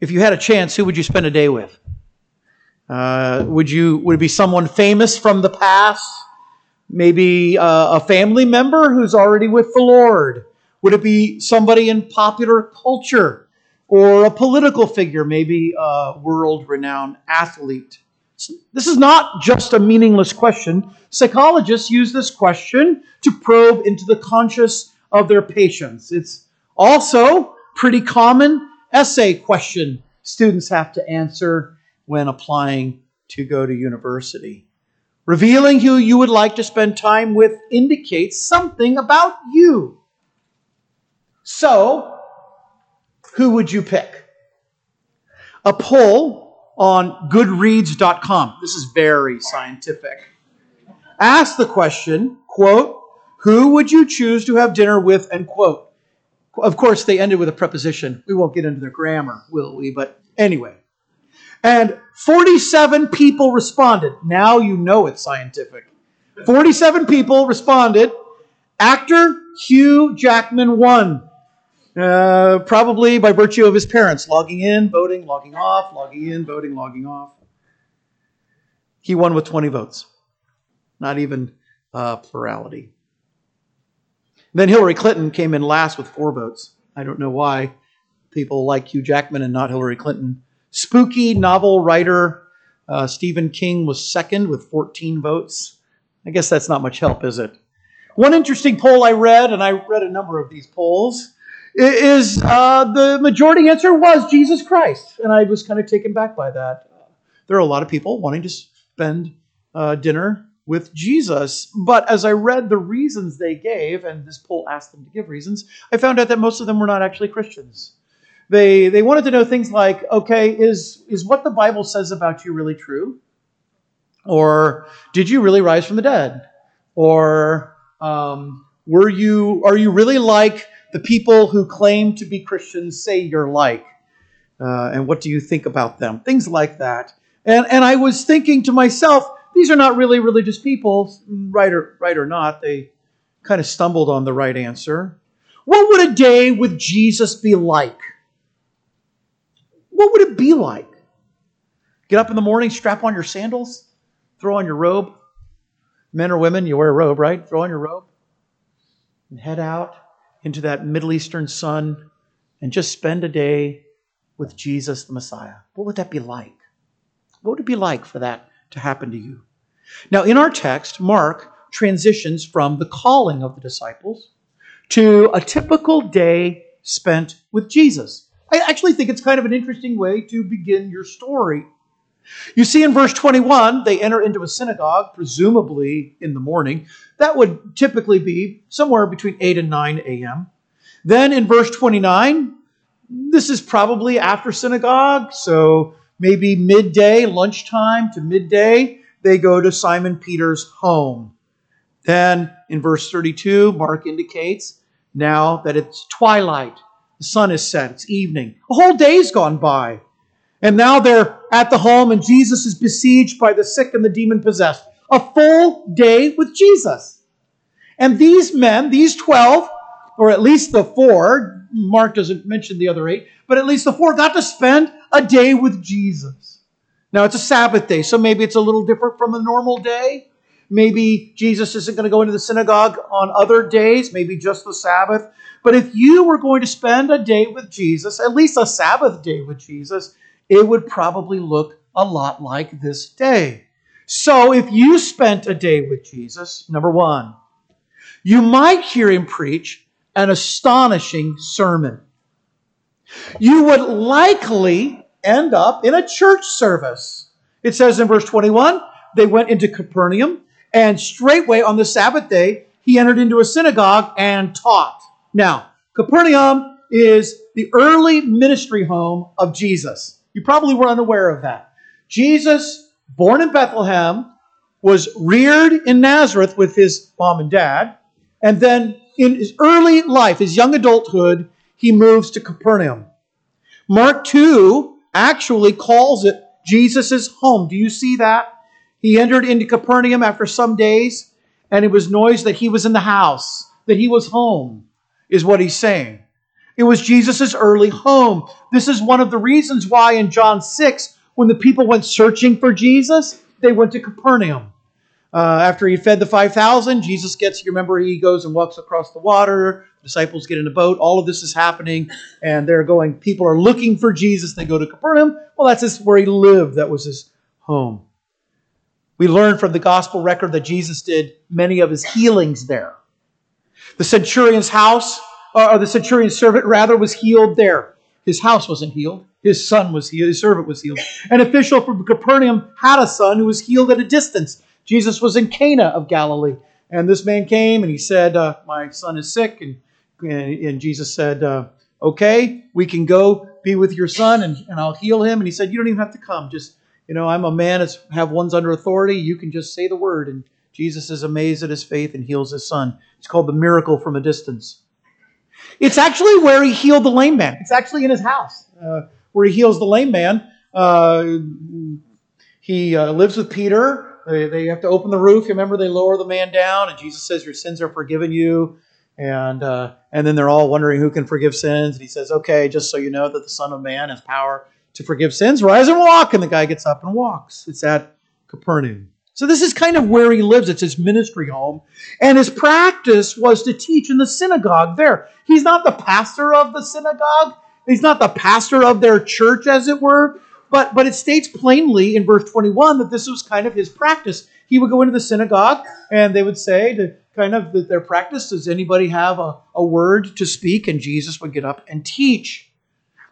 If you had a chance, who would you spend a day with? Uh, would you would it be someone famous from the past? Maybe uh, a family member who's already with the Lord? Would it be somebody in popular culture or a political figure, maybe a world renowned athlete? This is not just a meaningless question. Psychologists use this question to probe into the conscious of their patients. It's also pretty common essay question students have to answer when applying to go to university. Revealing who you would like to spend time with indicates something about you. So, who would you pick? A poll on goodreads.com. This is very scientific. Ask the question, quote, who would you choose to have dinner with, and quote. Of course, they ended with a preposition. We won't get into their grammar, will we? But anyway. And 47 people responded. Now you know it's scientific. 47 people responded. Actor Hugh Jackman won. Uh, probably by virtue of his parents logging in, voting, logging off, logging in, voting, logging off. He won with 20 votes, not even uh, plurality. Then Hillary Clinton came in last with four votes. I don't know why people like Hugh Jackman and not Hillary Clinton. Spooky novel writer uh, Stephen King was second with 14 votes. I guess that's not much help, is it? One interesting poll I read, and I read a number of these polls, is uh, the majority answer was Jesus Christ. And I was kind of taken back by that. There are a lot of people wanting to spend uh, dinner with Jesus. But as I read the reasons they gave, and this poll asked them to give reasons, I found out that most of them were not actually Christians. They, they wanted to know things like okay, is, is what the Bible says about you really true? Or did you really rise from the dead? Or um, were you, are you really like the people who claim to be Christians say you're like? Uh, and what do you think about them? Things like that. And, and I was thinking to myself, these are not really religious people, right or, right or not. They kind of stumbled on the right answer. What would a day with Jesus be like? What would it be like? Get up in the morning, strap on your sandals, throw on your robe. Men or women, you wear a robe, right? Throw on your robe and head out into that Middle Eastern sun and just spend a day with Jesus the Messiah? What would that be like? What would it be like for that to happen to you? Now, in our text, Mark transitions from the calling of the disciples to a typical day spent with Jesus. I actually think it's kind of an interesting way to begin your story. You see in verse 21, they enter into a synagogue, presumably in the morning. That would typically be somewhere between 8 and 9 a.m. Then in verse 29, this is probably after synagogue, so maybe midday, lunchtime to midday, they go to Simon Peter's home. Then in verse 32, Mark indicates now that it's twilight, the sun is set, it's evening. A whole day's gone by. And now they're at the home, and Jesus is besieged by the sick and the demon possessed. A full day with Jesus. And these men, these 12, or at least the four, Mark doesn't mention the other eight, but at least the four got to spend a day with Jesus. Now it's a Sabbath day, so maybe it's a little different from a normal day. Maybe Jesus isn't going to go into the synagogue on other days, maybe just the Sabbath. But if you were going to spend a day with Jesus, at least a Sabbath day with Jesus, it would probably look a lot like this day. So if you spent a day with Jesus, number one, you might hear him preach an astonishing sermon. You would likely end up in a church service. It says in verse 21 they went into Capernaum, and straightway on the Sabbath day, he entered into a synagogue and taught. Now, Capernaum is the early ministry home of Jesus. You probably were unaware of that. Jesus, born in Bethlehem, was reared in Nazareth with his mom and dad, and then in his early life, his young adulthood, he moves to Capernaum. Mark 2 actually calls it Jesus' home. Do you see that? He entered into Capernaum after some days, and it was noise that he was in the house, that he was home, is what he's saying. It was Jesus' early home. This is one of the reasons why in John 6, when the people went searching for Jesus, they went to Capernaum. Uh, after he fed the 5,000, Jesus gets, you remember, he goes and walks across the water. Disciples get in a boat. All of this is happening, and they're going, people are looking for Jesus. They go to Capernaum. Well, that's just where he lived. That was his home. We learn from the gospel record that Jesus did many of his healings there. The centurion's house, or the centurion's servant rather, was healed there. His house wasn't healed. His son was healed. His servant was healed. An official from Capernaum had a son who was healed at a distance. Jesus was in Cana of Galilee. And this man came and he said, uh, My son is sick. And, and, and Jesus said, uh, Okay, we can go be with your son and, and I'll heal him. And he said, You don't even have to come. Just, you know, I'm a man that's have ones under authority. You can just say the word. And Jesus is amazed at his faith and heals his son. It's called the miracle from a distance. It's actually where he healed the lame man. It's actually in his house uh, where he heals the lame man. Uh, he uh, lives with Peter. They, they have to open the roof. Remember, they lower the man down, and Jesus says, Your sins are forgiven you. And, uh, and then they're all wondering who can forgive sins. And he says, Okay, just so you know that the Son of Man has power to forgive sins, rise and walk. And the guy gets up and walks. It's at Capernaum. So this is kind of where he lives. It's his ministry home. And his practice was to teach in the synagogue there. He's not the pastor of the synagogue. He's not the pastor of their church, as it were. But, but it states plainly in verse 21 that this was kind of his practice. He would go into the synagogue and they would say to kind of their practice, does anybody have a, a word to speak? And Jesus would get up and teach.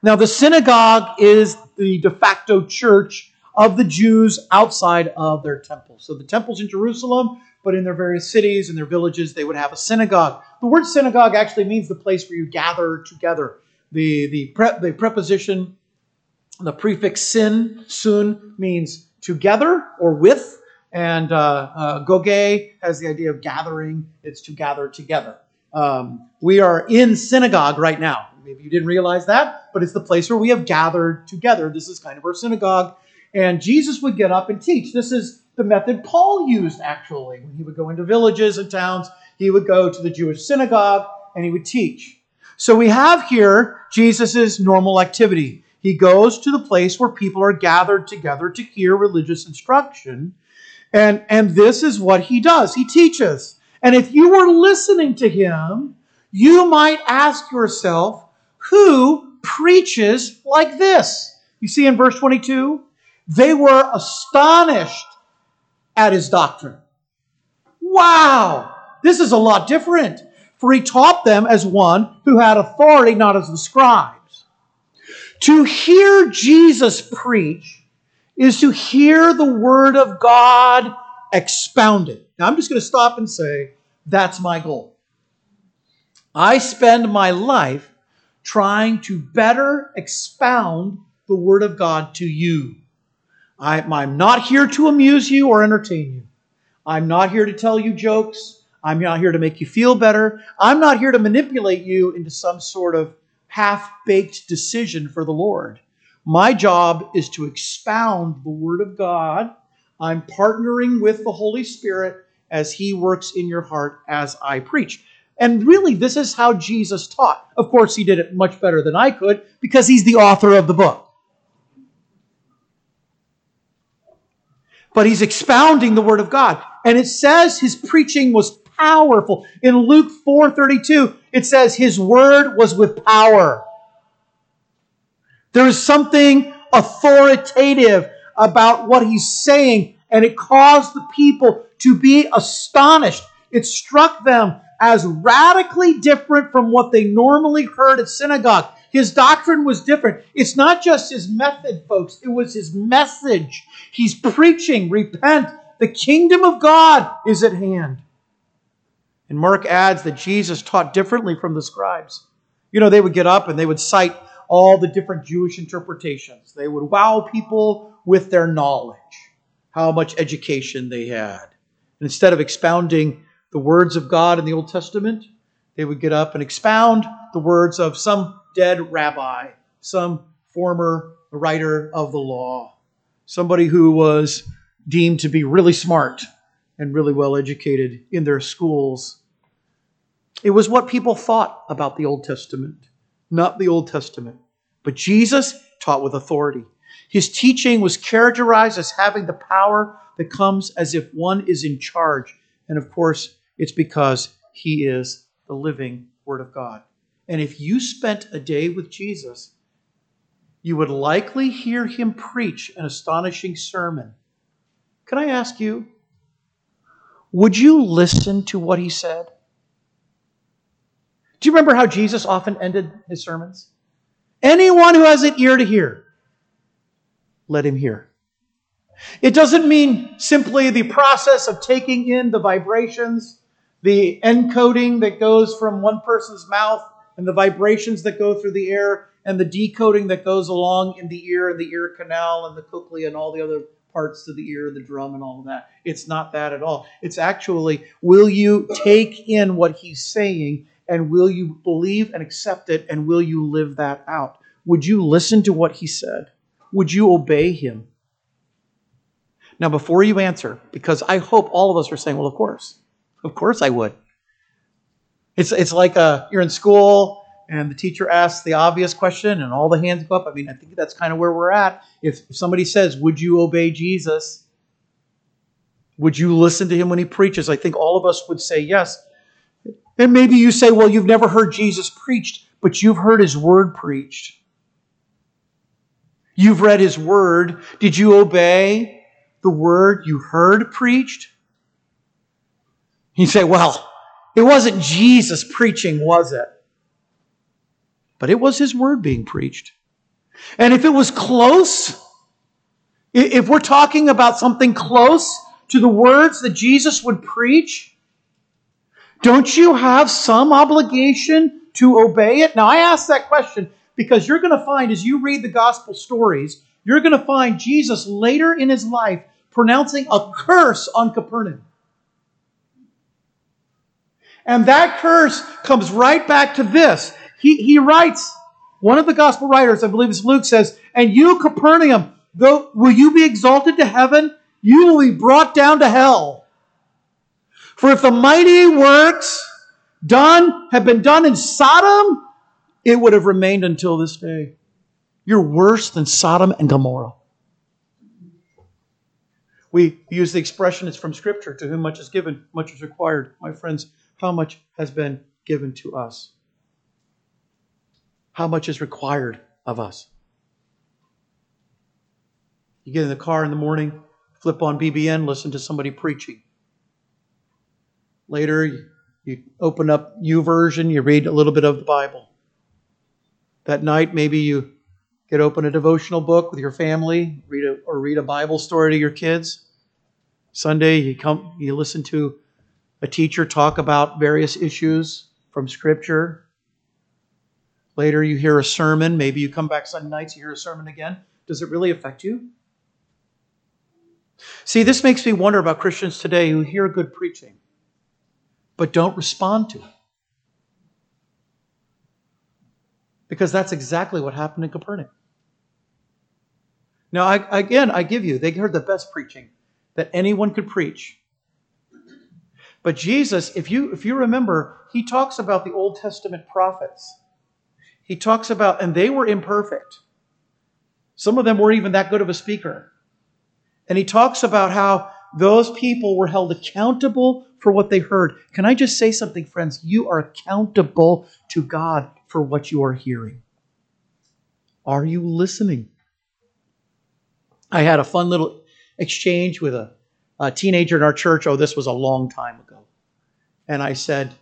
Now, the synagogue is the de facto church of the Jews outside of their temple. So the temple's in Jerusalem, but in their various cities and their villages, they would have a synagogue. The word synagogue actually means the place where you gather together. The, the, pre, the preposition, the prefix sin, sun, means together or with. And uh, uh, goge has the idea of gathering, it's to gather together. Um, we are in synagogue right now. Maybe you didn't realize that, but it's the place where we have gathered together. This is kind of our synagogue. And Jesus would get up and teach. This is the method Paul used, actually. When he would go into villages and towns, he would go to the Jewish synagogue and he would teach. So we have here Jesus' normal activity. He goes to the place where people are gathered together to hear religious instruction. And, and this is what he does. He teaches. And if you were listening to him, you might ask yourself, who preaches like this? You see in verse 22, they were astonished at his doctrine. Wow, this is a lot different. For he taught them as one who had authority, not as the scribes. To hear Jesus preach is to hear the word of God expounded. Now, I'm just going to stop and say that's my goal. I spend my life trying to better expound the word of God to you. I, am not here to amuse you or entertain you. I'm not here to tell you jokes. I'm not here to make you feel better. I'm not here to manipulate you into some sort of half baked decision for the Lord. My job is to expound the Word of God. I'm partnering with the Holy Spirit as He works in your heart as I preach. And really, this is how Jesus taught. Of course, He did it much better than I could because He's the author of the book. but he's expounding the word of God. And it says his preaching was powerful. In Luke 4:32, it says his word was with power. There is something authoritative about what he's saying, and it caused the people to be astonished. It struck them as radically different from what they normally heard at synagogue. His doctrine was different. It's not just his method, folks, it was his message. He's preaching, repent, the kingdom of God is at hand. And Mark adds that Jesus taught differently from the scribes. You know, they would get up and they would cite all the different Jewish interpretations. They would wow people with their knowledge, how much education they had. And instead of expounding the words of God in the Old Testament, they would get up and expound the words of some dead rabbi, some former writer of the law, somebody who was deemed to be really smart and really well educated in their schools. It was what people thought about the Old Testament, not the Old Testament. But Jesus taught with authority. His teaching was characterized as having the power that comes as if one is in charge. And of course, it's because he is the living Word of God. And if you spent a day with Jesus, you would likely hear him preach an astonishing sermon. Can I ask you, would you listen to what he said? Do you remember how Jesus often ended his sermons? Anyone who has an ear to hear, let him hear. It doesn't mean simply the process of taking in the vibrations, the encoding that goes from one person's mouth, and the vibrations that go through the air, and the decoding that goes along in the ear and the ear canal and the cochlea and all the other parts to the ear, the drum, and all of that. It's not that at all. It's actually, will you take in what he's saying and will you believe and accept it and will you live that out? Would you listen to what he said? Would you obey him? Now, before you answer, because I hope all of us are saying, well, of course. Of course I would. It's, it's like uh, you're in school and the teacher asks the obvious question and all the hands go up. I mean, I think that's kind of where we're at. If, if somebody says, Would you obey Jesus? Would you listen to him when he preaches? I think all of us would say yes. And maybe you say, Well, you've never heard Jesus preached, but you've heard his word preached. You've read his word. Did you obey the word you heard preached? You say, Well, it wasn't Jesus preaching, was it? but it was his word being preached. And if it was close, if we're talking about something close to the words that Jesus would preach, don't you have some obligation to obey it? Now, I ask that question because you're going to find as you read the gospel stories, you're going to find Jesus later in his life pronouncing a curse on Capernaum. And that curse comes right back to this he, he writes, one of the gospel writers, I believe it's Luke, says, And you, Capernaum, though, will you be exalted to heaven? You will be brought down to hell. For if the mighty works done have been done in Sodom, it would have remained until this day. You're worse than Sodom and Gomorrah. We use the expression, it's from Scripture, to whom much is given, much is required. My friends, how much has been given to us? how much is required of us. You get in the car in the morning, flip on BBN, listen to somebody preaching. Later, you open up YouVersion, you read a little bit of the Bible. That night, maybe you get open a devotional book with your family, read a, or read a Bible story to your kids. Sunday, you come, you listen to a teacher talk about various issues from Scripture. Later, you hear a sermon. Maybe you come back Sunday nights, you hear a sermon again. Does it really affect you? See, this makes me wonder about Christians today who hear good preaching, but don't respond to it. Because that's exactly what happened in Capernaum. Now, I, again, I give you, they heard the best preaching that anyone could preach. But Jesus, if you, if you remember, he talks about the Old Testament prophets he talks about, and they were imperfect. Some of them weren't even that good of a speaker. And he talks about how those people were held accountable for what they heard. Can I just say something, friends? You are accountable to God for what you are hearing. Are you listening? I had a fun little exchange with a, a teenager in our church. Oh, this was a long time ago. And I said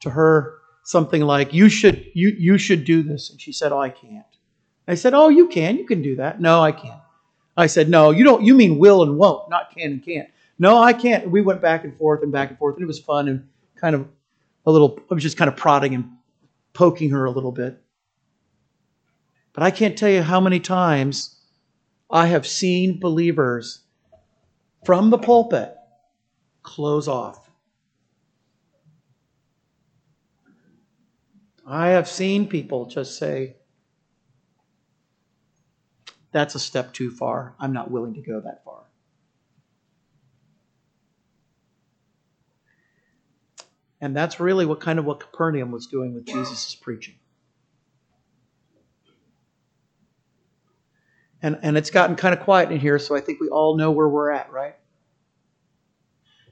to her, something like, you should, you, you should do this. And she said, oh, I can't. I said, oh, you can. You can do that. No, I can't. I said, no, you don't, you mean will and won't, not can and can't. No, I can't. We went back and forth and back and forth, and it was fun and kind of a little, I was just kind of prodding and poking her a little bit. But I can't tell you how many times I have seen believers from the pulpit close off I have seen people just say, that's a step too far. I'm not willing to go that far. And that's really what kind of what Capernaum was doing with Jesus' preaching. And, and it's gotten kind of quiet in here, so I think we all know where we're at, right?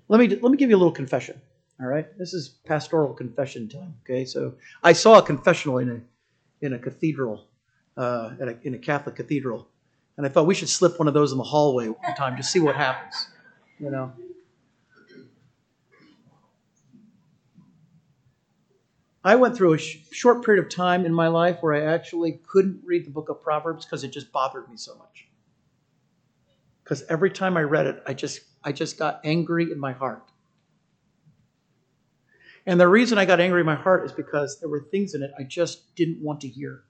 Let me, let me give you a little confession, all right? This is pastoral confession time, okay? So I saw a confessional in a, in a cathedral, uh, a, in a Catholic cathedral, and I thought we should slip one of those in the hallway one time to see what happens, you know? I went through a sh- short period of time in my life where I actually couldn't read the book of Proverbs because it just bothered me so much. Because every time I read it, I just I just got angry in my heart. And the reason I got angry in my heart is because there were things in it I just didn't want to hear.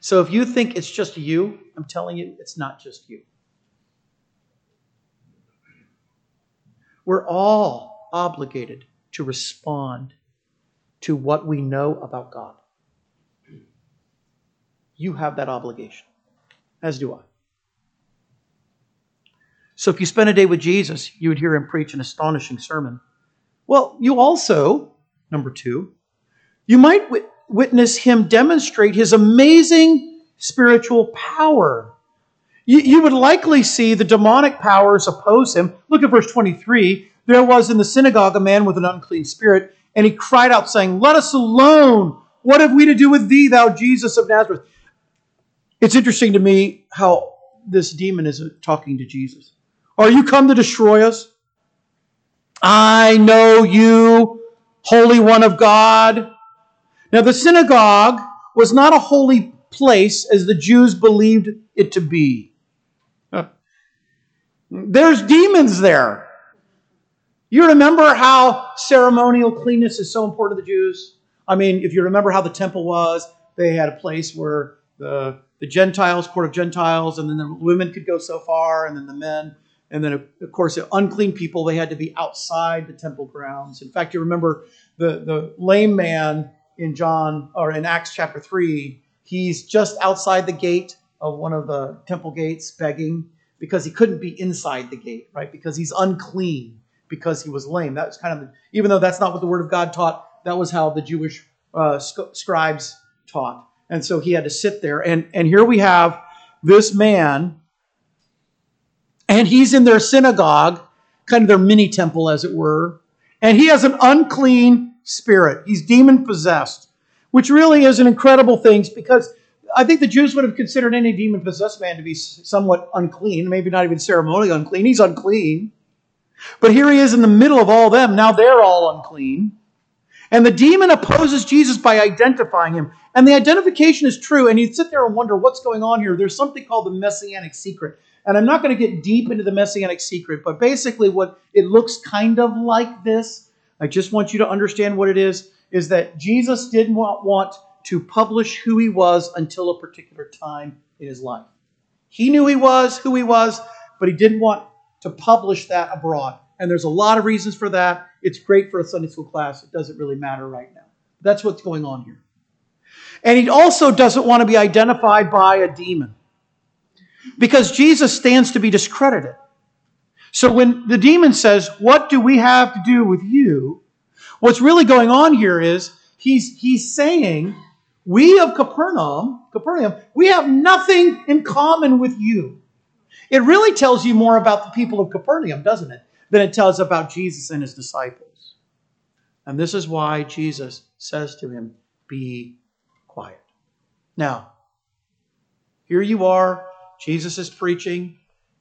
So if you think it's just you, I'm telling you, it's not just you. We're all obligated to respond to what we know about God. You have that obligation, as do I. So if you spend a day with Jesus, you would hear him preach an astonishing sermon. Well, you also, number two, you might wit- witness him demonstrate his amazing spiritual power. You, you would likely see the demonic powers oppose him. Look at verse 23 there was in the synagogue a man with an unclean spirit, and he cried out, saying, Let us alone. What have we to do with thee, thou Jesus of Nazareth? It's interesting to me how this demon is talking to Jesus. Are you come to destroy us? I know you, Holy One of God. Now, the synagogue was not a holy place as the Jews believed it to be. There's demons there. You remember how ceremonial cleanness is so important to the Jews? I mean, if you remember how the temple was, they had a place where the, the Gentiles, court of Gentiles, and then the women could go so far, and then the men. And then, of course, unclean people, they had to be outside the temple grounds. In fact, you remember the, the lame man in John, or in Acts chapter 3, he's just outside the gate of one of the temple gates begging because he couldn't be inside the gate, right? Because he's unclean because he was lame. That was kind of, even though that's not what the Word of God taught, that was how the Jewish uh, scribes taught. And so he had to sit there. And, and here we have this man, and he's in their synagogue, kind of their mini temple, as it were. And he has an unclean spirit. He's demon possessed, which really is an incredible thing because I think the Jews would have considered any demon possessed man to be somewhat unclean, maybe not even ceremonially unclean. He's unclean. But here he is in the middle of all them. Now they're all unclean. And the demon opposes Jesus by identifying him. And the identification is true. And you'd sit there and wonder what's going on here. There's something called the messianic secret. And I'm not going to get deep into the messianic secret, but basically, what it looks kind of like this, I just want you to understand what it is, is that Jesus didn't want, want to publish who he was until a particular time in his life. He knew he was who he was, but he didn't want to publish that abroad. And there's a lot of reasons for that. It's great for a Sunday school class. It doesn't really matter right now. That's what's going on here. And he also doesn't want to be identified by a demon because Jesus stands to be discredited. So when the demon says, What do we have to do with you? What's really going on here is he's, he's saying, We of Capernaum, Capernaum, we have nothing in common with you. It really tells you more about the people of Capernaum, doesn't it, than it tells about Jesus and his disciples. And this is why Jesus says to him, Be quiet. Now, here you are. Jesus is preaching.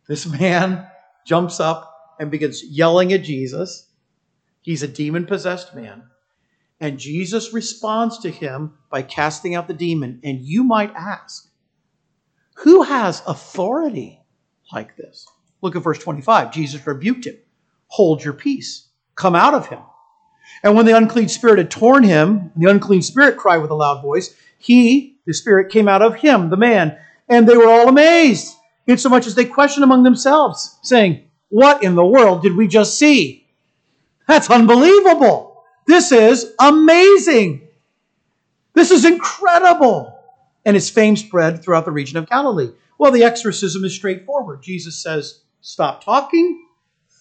This man jumps up and begins yelling at Jesus. He's a demon possessed man. And Jesus responds to him by casting out the demon. And you might ask, who has authority like this. Look at verse 25. Jesus rebuked him. Hold your peace. Come out of him. And when the unclean spirit had torn him, the unclean spirit cried with a loud voice, he, the spirit, came out of him, the man. And they were all amazed, insomuch as they questioned among themselves, saying, What in the world did we just see? That's unbelievable. This is amazing. This is incredible. And his fame spread throughout the region of Galilee. Well, the exorcism is straightforward. Jesus says, Stop talking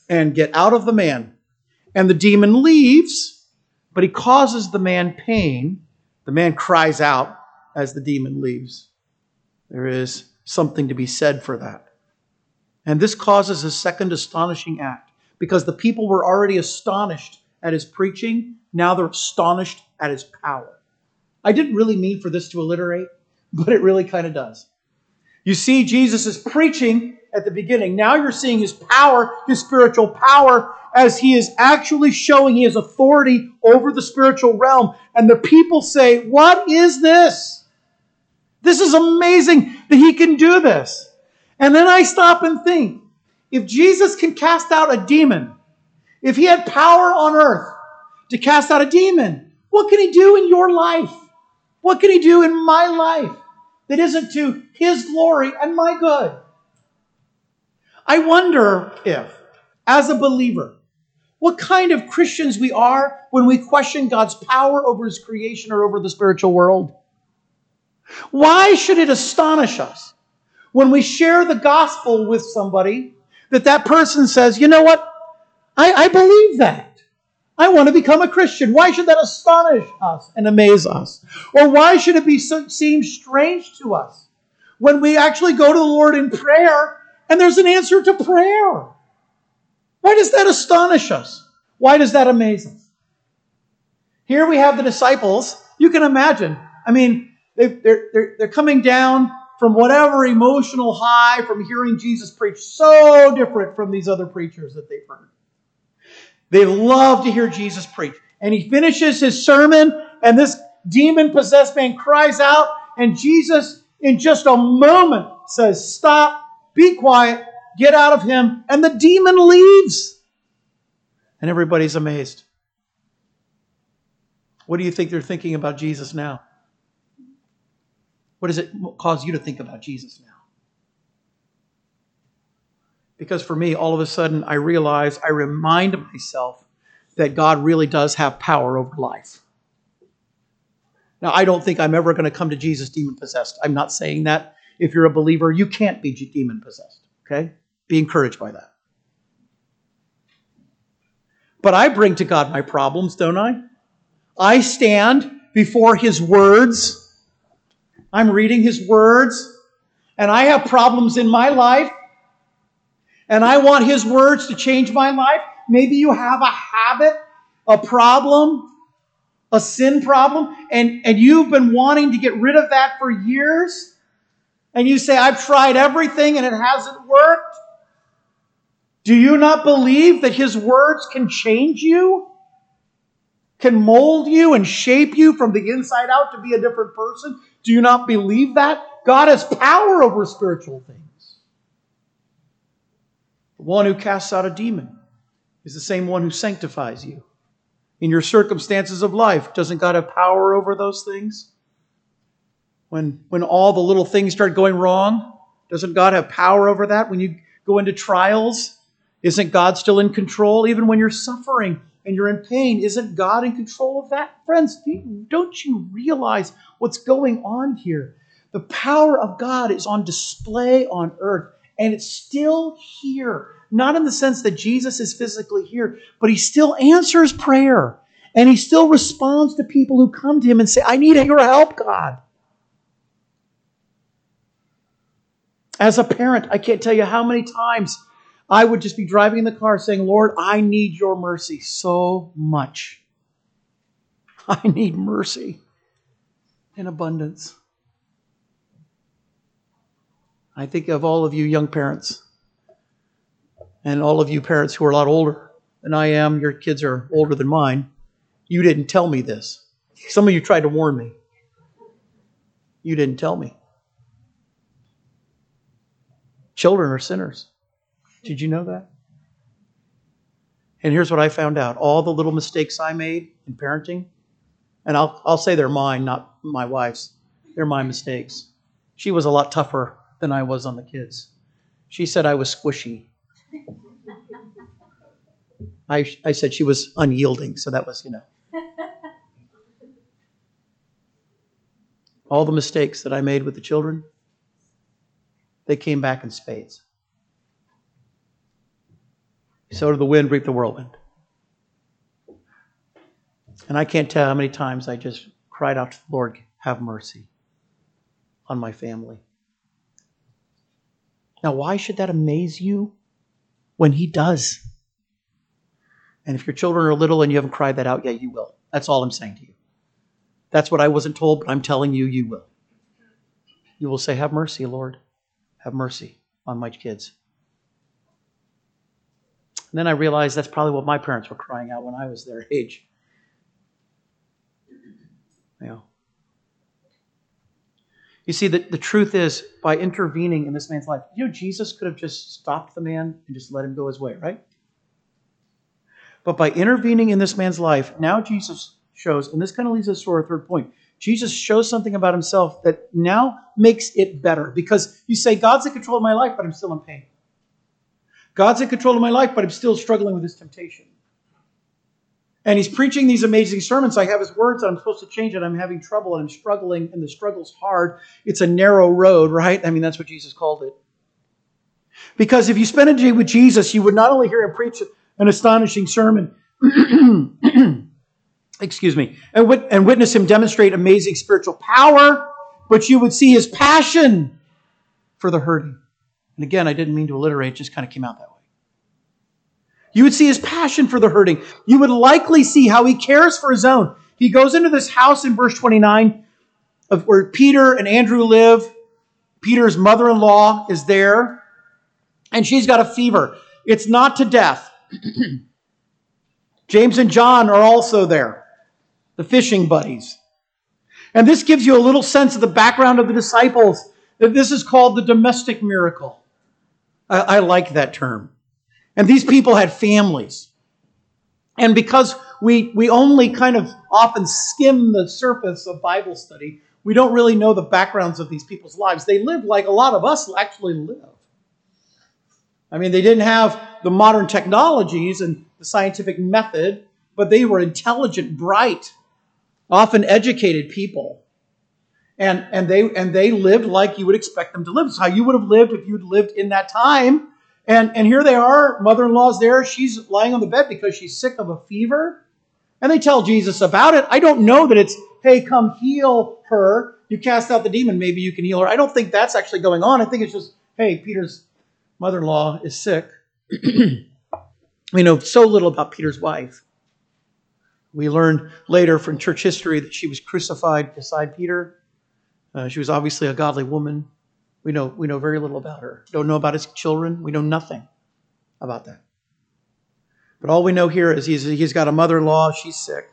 and get out of the man. And the demon leaves, but he causes the man pain. The man cries out as the demon leaves. There is something to be said for that. And this causes a second astonishing act because the people were already astonished at his preaching. Now they're astonished at his power. I didn't really mean for this to alliterate, but it really kind of does. You see, Jesus is preaching at the beginning. Now you're seeing his power, his spiritual power, as he is actually showing has authority over the spiritual realm. And the people say, What is this? This is amazing that he can do this. And then I stop and think if Jesus can cast out a demon, if he had power on earth to cast out a demon, what can he do in your life? What can he do in my life that isn't to his glory and my good? I wonder if, as a believer, what kind of Christians we are when we question God's power over his creation or over the spiritual world. Why should it astonish us when we share the gospel with somebody that that person says, you know what? I, I believe that. I want to become a Christian. Why should that astonish us and amaze us? Or why should it be so, seem strange to us when we actually go to the Lord in prayer and there's an answer to prayer? Why does that astonish us? Why does that amaze us? Here we have the disciples. You can imagine. I mean, they, they're, they're, they're coming down from whatever emotional high from hearing Jesus preach, so different from these other preachers that they've heard. They love to hear Jesus preach. And he finishes his sermon, and this demon possessed man cries out, and Jesus, in just a moment, says, Stop, be quiet, get out of him, and the demon leaves. And everybody's amazed. What do you think they're thinking about Jesus now? What does it cause you to think about Jesus now? Because for me, all of a sudden, I realize, I remind myself that God really does have power over life. Now, I don't think I'm ever going to come to Jesus demon possessed. I'm not saying that. If you're a believer, you can't be demon possessed. Okay? Be encouraged by that. But I bring to God my problems, don't I? I stand before His words I'm reading His words, and I have problems in my life, and I want His words to change my life. Maybe you have a habit, a problem, a sin problem, and, and you've been wanting to get rid of that for years, and you say, I've tried everything and it hasn't worked. Do you not believe that His words can change you? Can mold you and shape you from the inside out to be a different person? Do you not believe that? God has power over spiritual things. One who casts out a demon is the same one who sanctifies you. In your circumstances of life, doesn't God have power over those things? When, when all the little things start going wrong, doesn't God have power over that? When you go into trials, isn't God still in control? Even when you're suffering, and you're in pain, isn't God in control of that? Friends, don't you realize what's going on here? The power of God is on display on earth, and it's still here. Not in the sense that Jesus is physically here, but he still answers prayer. And he still responds to people who come to him and say, I need your help, God. As a parent, I can't tell you how many times I would just be driving in the car saying, Lord, I need your mercy so much. I need mercy in abundance. I think of all of you young parents and all of you parents who are a lot older than I am. Your kids are older than mine. You didn't tell me this. Some of you tried to warn me. You didn't tell me. Children are sinners. Did you know that? And here's what I found out all the little mistakes I made in parenting, and I'll, I'll say they're mine, not my wife's, they're my mistakes. She was a lot tougher than I was on the kids. She said I was squishy. I, I said she was unyielding, so that was, you know. All the mistakes that I made with the children, they came back in spades. So did the wind reap the whirlwind. And I can't tell how many times I just cried out to the Lord, have mercy on my family. Now, why should that amaze you when He does? And if your children are little and you haven't cried that out yet, you will. That's all I'm saying to you. That's what I wasn't told, but I'm telling you, you will. You will say, Have mercy, Lord. Have mercy on my kids. And then I realized that's probably what my parents were crying out when I was their age. Yeah. You see, the, the truth is, by intervening in this man's life, you know, Jesus could have just stopped the man and just let him go his way, right? But by intervening in this man's life, now Jesus shows, and this kind of leads us to our third point. Jesus shows something about himself that now makes it better because you say, God's in control of my life, but I'm still in pain. God's in control of my life, but I'm still struggling with this temptation. And he's preaching these amazing sermons. I have his words, I'm supposed to change it. I'm having trouble, and I'm struggling, and the struggle's hard. It's a narrow road, right? I mean, that's what Jesus called it. Because if you spend a day with Jesus, you would not only hear him preach an astonishing sermon, excuse me, and, wit- and witness him demonstrate amazing spiritual power, but you would see his passion for the hurting. And again, I didn't mean to alliterate, it just kind of came out that way. You would see his passion for the hurting. You would likely see how he cares for his own. He goes into this house in verse 29 of where Peter and Andrew live. Peter's mother in law is there, and she's got a fever. It's not to death. James and John are also there, the fishing buddies. And this gives you a little sense of the background of the disciples, that this is called the domestic miracle. I, I like that term. And these people had families. And because we, we only kind of often skim the surface of Bible study, we don't really know the backgrounds of these people's lives. They lived like a lot of us actually live. I mean, they didn't have the modern technologies and the scientific method, but they were intelligent, bright, often educated people. And, and, they, and they lived like you would expect them to live. It's how you would have lived if you'd lived in that time and, and here they are, mother in law's there. She's lying on the bed because she's sick of a fever. And they tell Jesus about it. I don't know that it's, hey, come heal her. You cast out the demon, maybe you can heal her. I don't think that's actually going on. I think it's just, hey, Peter's mother in law is sick. we know so little about Peter's wife. We learned later from church history that she was crucified beside Peter. Uh, she was obviously a godly woman. We know, we know very little about her. Don't know about his children. We know nothing about that. But all we know here is he's, he's got a mother in law, she's sick.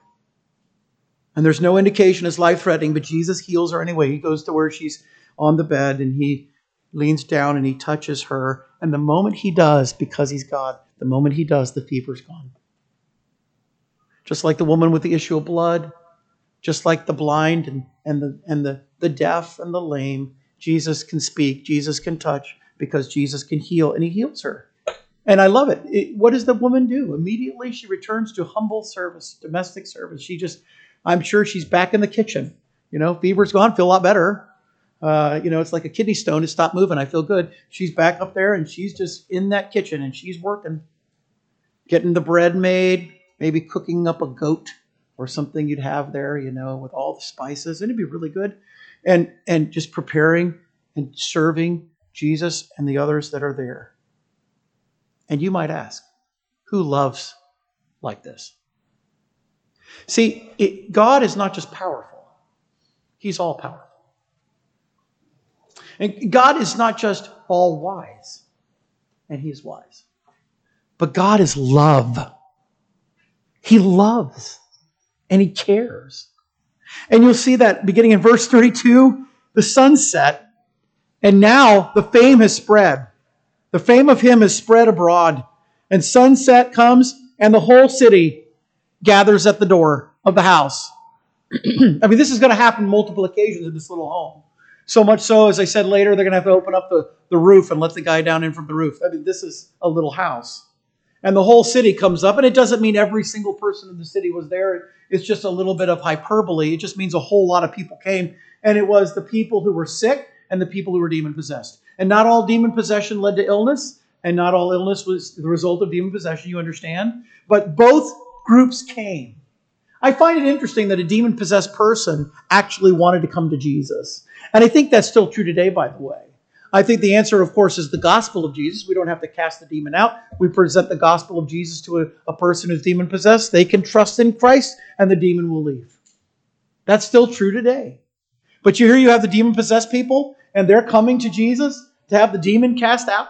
And there's no indication it's life threatening, but Jesus heals her anyway. He goes to where she's on the bed and he leans down and he touches her. And the moment he does, because he's God, the moment he does, the fever's gone. Just like the woman with the issue of blood, just like the blind and, and, the, and the, the deaf and the lame, Jesus can speak, Jesus can touch, because Jesus can heal, and he heals her. And I love it. it. What does the woman do? Immediately she returns to humble service, domestic service. She just, I'm sure she's back in the kitchen. You know, fever's gone, feel a lot better. Uh, you know, it's like a kidney stone. It stopped moving. I feel good. She's back up there and she's just in that kitchen and she's working, getting the bread made, maybe cooking up a goat or something you'd have there, you know, with all the spices. And it'd be really good and and just preparing and serving Jesus and the others that are there. And you might ask, who loves like this? See, it, God is not just powerful, He's all powerful. And God is not just all wise, and He is wise. But God is love. He loves and He cares. And you'll see that beginning in verse 32, the sun set, and now the fame has spread. The fame of him has spread abroad. And sunset comes, and the whole city gathers at the door of the house. I mean, this is going to happen multiple occasions in this little home. So much so, as I said later, they're going to have to open up the, the roof and let the guy down in from the roof. I mean, this is a little house and the whole city comes up. And it doesn't mean every single person in the city was there. It's just a little bit of hyperbole. It just means a whole lot of people came. And it was the people who were sick and the people who were demon possessed. And not all demon possession led to illness, and not all illness was the result of demon possession, you understand? But both groups came. I find it interesting that a demon possessed person actually wanted to come to Jesus. And I think that's still true today, by the way. I think the answer, of course, is the gospel of Jesus. We don't have to cast the demon out. We present the gospel of Jesus to a, a person who's demon possessed. They can trust in Christ, and the demon will leave. That's still true today. But you hear you have the demon possessed people, and they're coming to Jesus to have the demon cast out.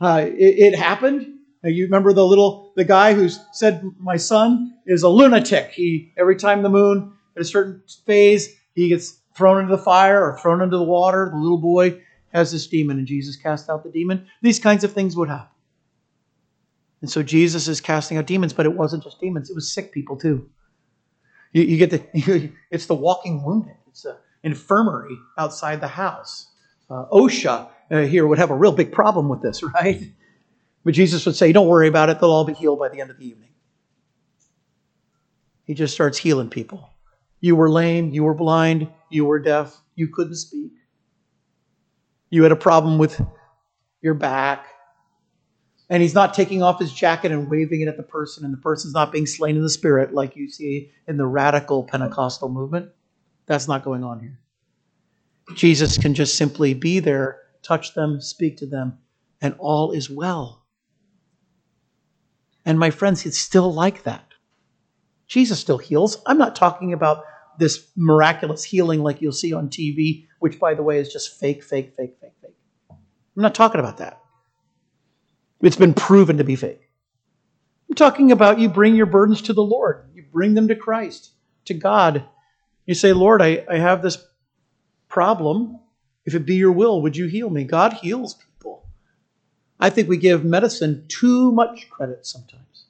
Uh, it, it, happened. You remember the little the guy who said, "My son is a lunatic." He every time the moon at a certain phase, he gets thrown into the fire or thrown into the water. The little boy has this demon, and Jesus cast out the demon. These kinds of things would happen. And so Jesus is casting out demons, but it wasn't just demons; it was sick people too. You, you get the it's the walking wounded. It's an infirmary outside the house. Uh, OSHA uh, here would have a real big problem with this, right? But Jesus would say, "Don't worry about it; they'll all be healed by the end of the evening." He just starts healing people. You were lame, you were blind, you were deaf, you couldn't speak. You had a problem with your back. And he's not taking off his jacket and waving it at the person, and the person's not being slain in the spirit like you see in the radical Pentecostal movement. That's not going on here. Jesus can just simply be there, touch them, speak to them, and all is well. And my friends, it's still like that. Jesus still heals. I'm not talking about this miraculous healing like you'll see on TV, which, by the way, is just fake, fake, fake, fake, fake. I'm not talking about that. It's been proven to be fake. I'm talking about you bring your burdens to the Lord, you bring them to Christ, to God. You say, Lord, I, I have this problem. If it be your will, would you heal me? God heals people. I think we give medicine too much credit sometimes.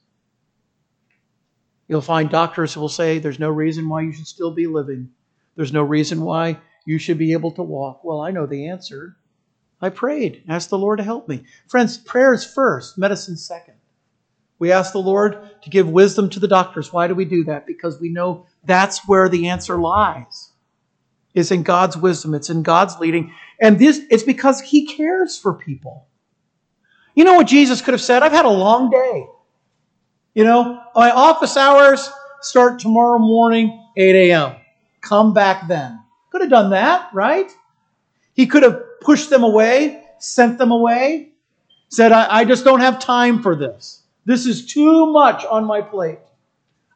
You'll find doctors who will say there's no reason why you should still be living. There's no reason why you should be able to walk. Well, I know the answer. I prayed, asked the Lord to help me. Friends, prayer is first, medicine second. We ask the Lord to give wisdom to the doctors. Why do we do that? Because we know that's where the answer lies. It's in God's wisdom, it's in God's leading. And this it's because he cares for people. You know what Jesus could have said? I've had a long day. You know, my office hours start tomorrow morning, 8 a.m. Come back then. Could have done that, right? He could have pushed them away, sent them away, said, I, I just don't have time for this. This is too much on my plate.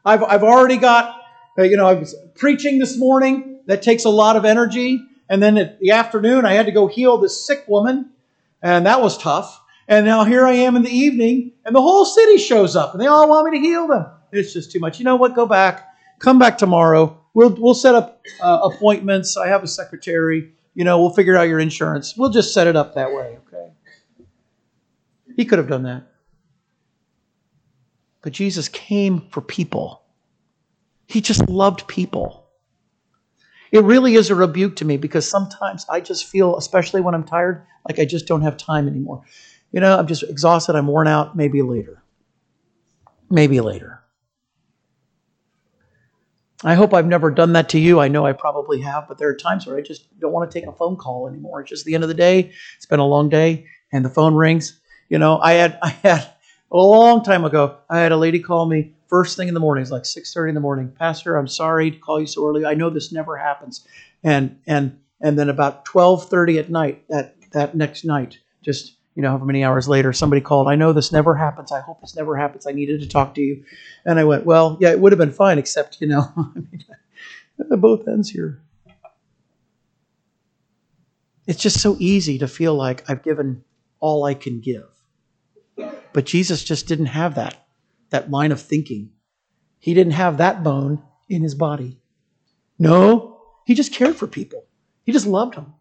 I've, I've already got, uh, you know, I was preaching this morning. That takes a lot of energy. And then the afternoon, I had to go heal this sick woman, and that was tough. And now here I am in the evening, and the whole city shows up, and they all want me to heal them. It's just too much. You know what? Go back. Come back tomorrow. We'll we'll set up uh, appointments. I have a secretary. You know, we'll figure out your insurance. We'll just set it up that way. Okay. He could have done that, but Jesus came for people. He just loved people. It really is a rebuke to me because sometimes I just feel, especially when I'm tired, like I just don't have time anymore you know, I'm just exhausted, I'm worn out, maybe later. Maybe later. I hope I've never done that to you. I know I probably have, but there are times where I just don't want to take a phone call anymore. It's just the end of the day. It's been a long day, and the phone rings. You know, I had I had a long time ago. I had a lady call me first thing in the morning. It's like six thirty in the morning. Pastor, I'm sorry to call you so early. I know this never happens. And and and then about twelve thirty at night that that next night, just you know, however many hours later, somebody called, I know this never happens. I hope this never happens. I needed to talk to you. And I went, Well, yeah, it would have been fine, except, you know, I mean, uh, both ends here. It's just so easy to feel like I've given all I can give. But Jesus just didn't have that, that line of thinking. He didn't have that bone in his body. No, he just cared for people. He just loved them.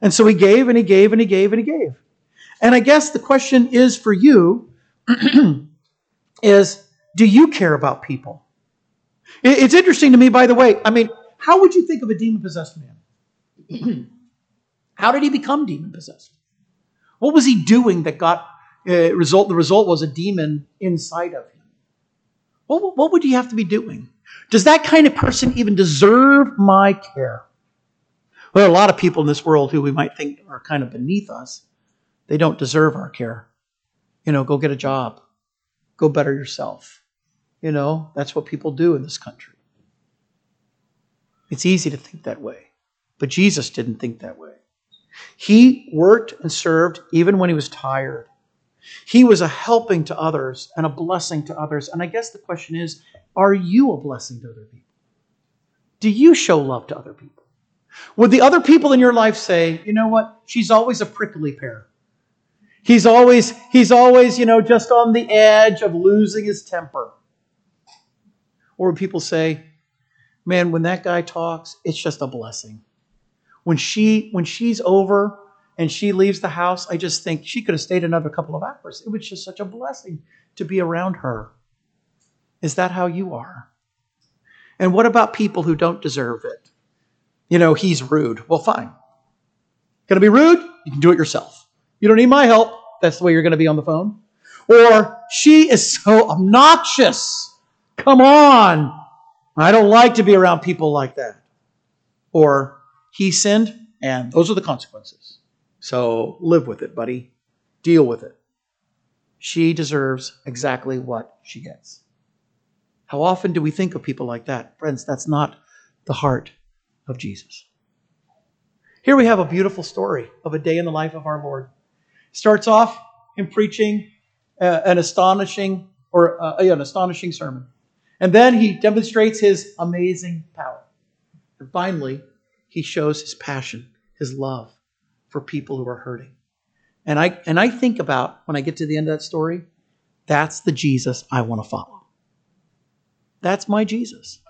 And so he gave and he gave and he gave and he gave. And I guess the question is for you is do you care about people? It's interesting to me, by the way. I mean, how would you think of a demon possessed man? how did he become demon possessed? What was he doing that got uh, result? The result was a demon inside of him. What, what would he have to be doing? Does that kind of person even deserve my care? Well, there are a lot of people in this world who we might think are kind of beneath us. They don't deserve our care. You know, go get a job, go better yourself. You know, that's what people do in this country. It's easy to think that way, but Jesus didn't think that way. He worked and served even when he was tired. He was a helping to others and a blessing to others. And I guess the question is are you a blessing to other people? Do you show love to other people? Would the other people in your life say, you know what? She's always a prickly pear. He's always, he's always, you know, just on the edge of losing his temper. Or people say, man, when that guy talks, it's just a blessing. When she when she's over and she leaves the house, I just think she could have stayed another couple of hours. It was just such a blessing to be around her. Is that how you are? And what about people who don't deserve it? You know, he's rude. Well, fine. Gonna be rude? You can do it yourself. You don't need my help. That's the way you're gonna be on the phone. Or she is so obnoxious. Come on. I don't like to be around people like that. Or he sinned, and those are the consequences. So live with it, buddy. Deal with it. She deserves exactly what she gets. How often do we think of people like that? Friends, that's not the heart of Jesus. Here we have a beautiful story of a day in the life of our Lord. Starts off in preaching uh, an astonishing or uh, an astonishing sermon. And then he demonstrates his amazing power. And finally, he shows his passion, his love for people who are hurting. And I and I think about when I get to the end of that story, that's the Jesus I want to follow. That's my Jesus.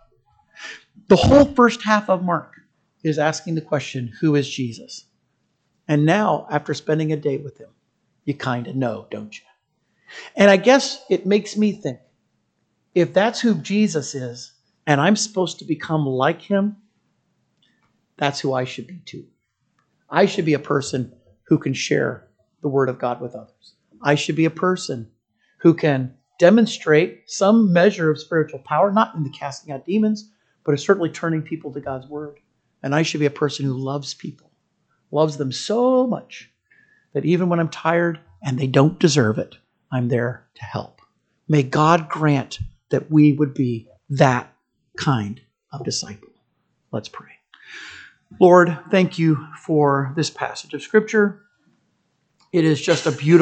The whole first half of Mark is asking the question, who is Jesus? And now, after spending a day with him, you kind of know, don't you? And I guess it makes me think if that's who Jesus is, and I'm supposed to become like him, that's who I should be too. I should be a person who can share the Word of God with others. I should be a person who can demonstrate some measure of spiritual power, not in the casting out demons, but certainly turning people to God's Word. And I should be a person who loves people, loves them so much that even when I'm tired and they don't deserve it, I'm there to help. May God grant that we would be that kind of disciple. Let's pray. Lord, thank you for this passage of Scripture. It is just a beautiful